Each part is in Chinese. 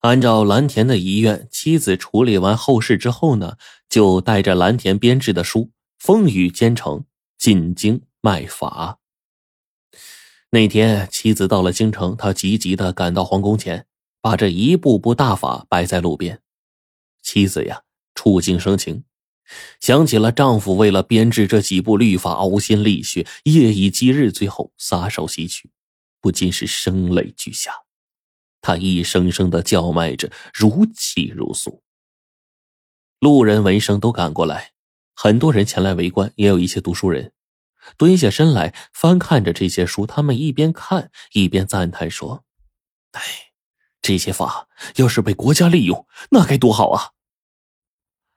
按照蓝田的遗愿，妻子处理完后事之后呢，就带着蓝田编制的书，风雨兼程进京卖法。那天，妻子到了京城，他急急的赶到皇宫前，把这一步步大法摆在路边。妻子呀，触景生情，想起了丈夫为了编制这几部律法呕心沥血、夜以继日，最后撒手西去，不禁是声泪俱下。他一声声的叫卖着，如泣如诉。路人闻声都赶过来，很多人前来围观，也有一些读书人。蹲下身来翻看着这些书，他们一边看一边赞叹说：“哎，这些法要是被国家利用，那该多好啊！”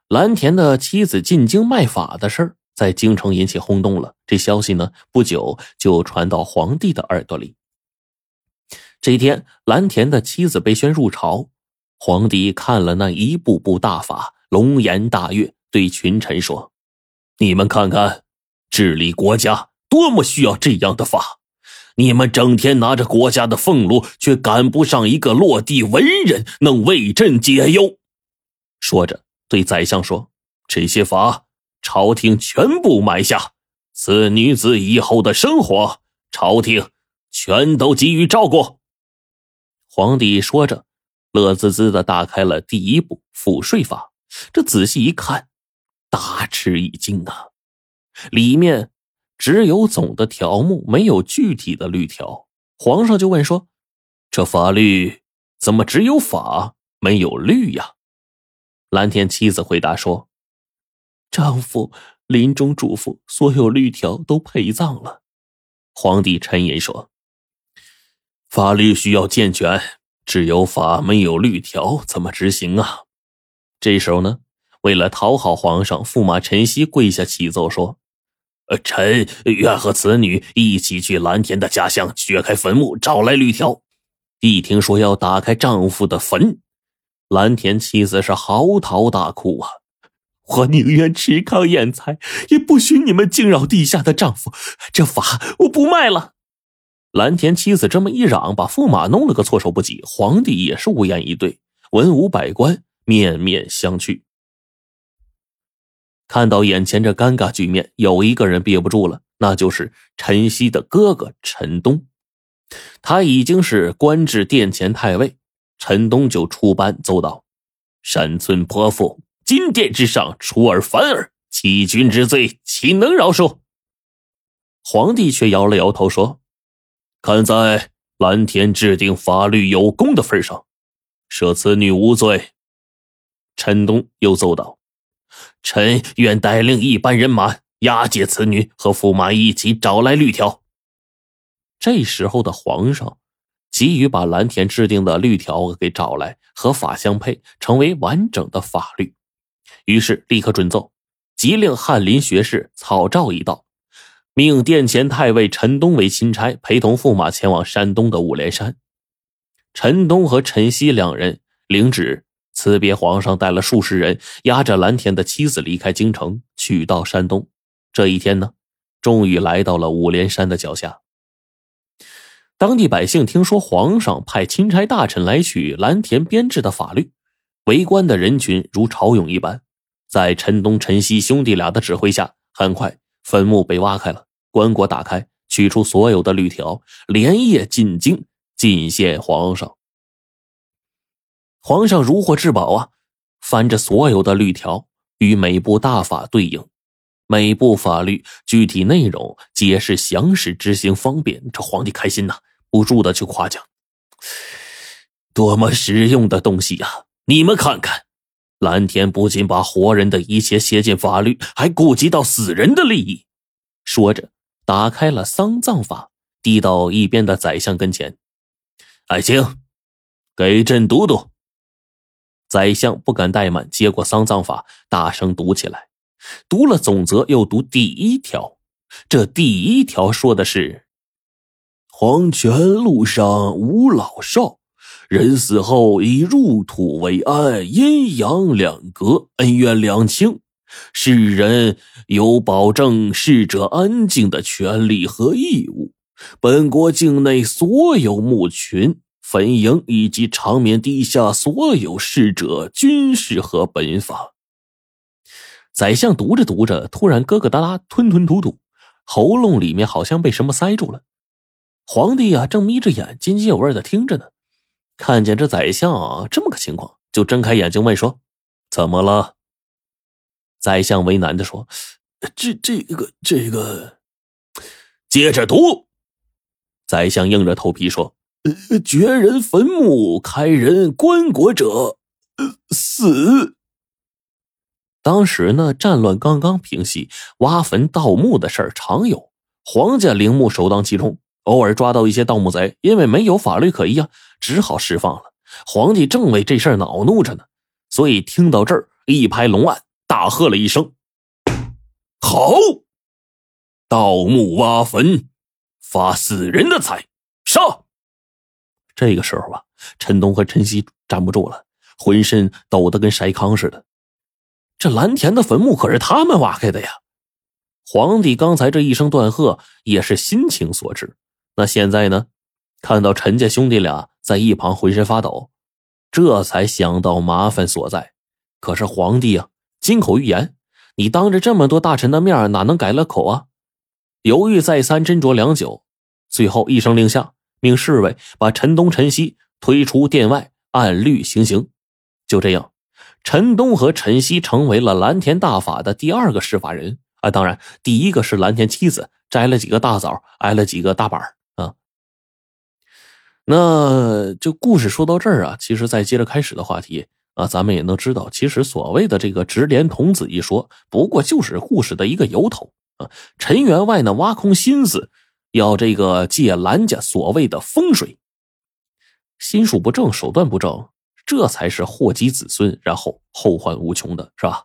蓝田的妻子进京卖法的事在京城引起轰动了，这消息呢，不久就传到皇帝的耳朵里。这天，蓝田的妻子被宣入朝，皇帝看了那一部部大法，龙颜大悦，对群臣说：“你们看看。”治理国家多么需要这样的法！你们整天拿着国家的俸禄，却赶不上一个落地文人能为朕解忧。说着，对宰相说：“这些法，朝廷全部买下。此女子以后的生活，朝廷全都给予照顾。”皇帝说着，乐滋滋的打开了第一部赋税法。这仔细一看，大吃一惊啊！里面只有总的条目，没有具体的律条。皇上就问说：“这法律怎么只有法没有律呀？”蓝田妻子回答说：“丈夫临终嘱咐，所有律条都陪葬了。”皇帝沉吟说：“法律需要健全，只有法没有律条，怎么执行啊？”这时候呢，为了讨好皇上，驸马陈曦跪下启奏说。呃臣愿和此女一起去蓝田的家乡掘开坟墓，找来律条。一听说要打开丈夫的坟，蓝田妻子是嚎啕大哭啊！我宁愿吃糠咽菜，也不许你们惊扰地下的丈夫。这法我不卖了。蓝田妻子这么一嚷，把驸马弄了个措手不及。皇帝也是无言以对，文武百官面面相觑。看到眼前这尴尬局面，有一个人憋不住了，那就是陈曦的哥哥陈东。他已经是官至殿前太尉，陈东就出班奏道：“山村泼妇，金殿之上出尔反尔，欺君之罪，岂能饶恕？”皇帝却摇了摇头说：“看在蓝田制定法律有功的份上，赦此女无罪。”陈东又奏道。臣愿带领一班人马押解此女和驸马一起找来律条。这时候的皇上急于把蓝田制定的律条给找来，和法相配，成为完整的法律。于是立刻准奏，即令翰林学士草诏一道，命殿前太尉陈东为钦差，陪同驸马前往山东的五莲山。陈东和陈曦两人领旨。辞别皇上，带了数十人，押着蓝田的妻子离开京城，去到山东。这一天呢，终于来到了五莲山的脚下。当地百姓听说皇上派钦差大臣来取蓝田编制的法律，围观的人群如潮涌一般。在陈东、陈曦兄弟俩的指挥下，很快坟墓被挖开了，棺椁打开，取出所有的律条，连夜进京进献皇上。皇上如获至宝啊，翻着所有的律条，与每部大法对应，每部法律具体内容解释详实，执行方便。这皇帝开心呐，不住的去夸奖，多么实用的东西呀！你们看看，蓝天不仅把活人的一切写进法律，还顾及到死人的利益。说着，打开了丧葬法，递到一边的宰相跟前，爱卿，给朕读读。宰相不敢怠慢，接过丧葬法，大声读起来。读了总则，又读第一条。这第一条说的是：黄泉路上无老少，人死后以入土为安，阴阳两隔，恩怨两清。世人有保证逝者安静的权利和义务。本国境内所有墓群坟营以及长眠地下所有逝者均适合本法。宰相读着读着，突然咯咯哒哒，吞吞吐吐，喉咙里面好像被什么塞住了。皇帝呀，正眯着眼，津津有味的听着呢。看见这宰相这么个情况，就睁开眼睛问说：“怎么了？”宰相为难的说：“这、这个、这个，接着读。”宰相硬着头皮说：“呃，掘人坟墓、开人棺椁者，死。”当时呢，战乱刚刚平息，挖坟盗墓的事儿常有，皇家陵墓首当其冲。偶尔抓到一些盗墓贼，因为没有法律可依啊，只好释放了。皇帝正为这事儿恼怒着呢，所以听到这儿，一拍龙案，大喝了一声：“好！盗墓挖坟，发死人的财，杀！”这个时候啊，陈东和陈曦站不住了，浑身抖得跟筛糠似的。这蓝田的坟墓可是他们挖开的呀！皇帝刚才这一声断喝，也是心情所致。那现在呢？看到陈家兄弟俩在一旁浑身发抖，这才想到麻烦所在。可是皇帝啊，金口玉言，你当着这么多大臣的面，哪能改了口啊？犹豫再三，斟酌良久，最后一声令下，命侍卫把陈东、陈曦推出殿外，按律行刑。就这样。陈东和陈曦成为了蓝田大法的第二个施法人啊，当然，第一个是蓝田妻子摘了几个大枣，挨了几个大板。那就故事说到这儿啊，其实再接着开始的话题啊，咱们也能知道，其实所谓的这个直连童子一说，不过就是故事的一个由头啊。陈员外呢，挖空心思要这个借兰家所谓的风水，心术不正，手段不正。这才是祸及子孙，然后后患无穷的，是吧？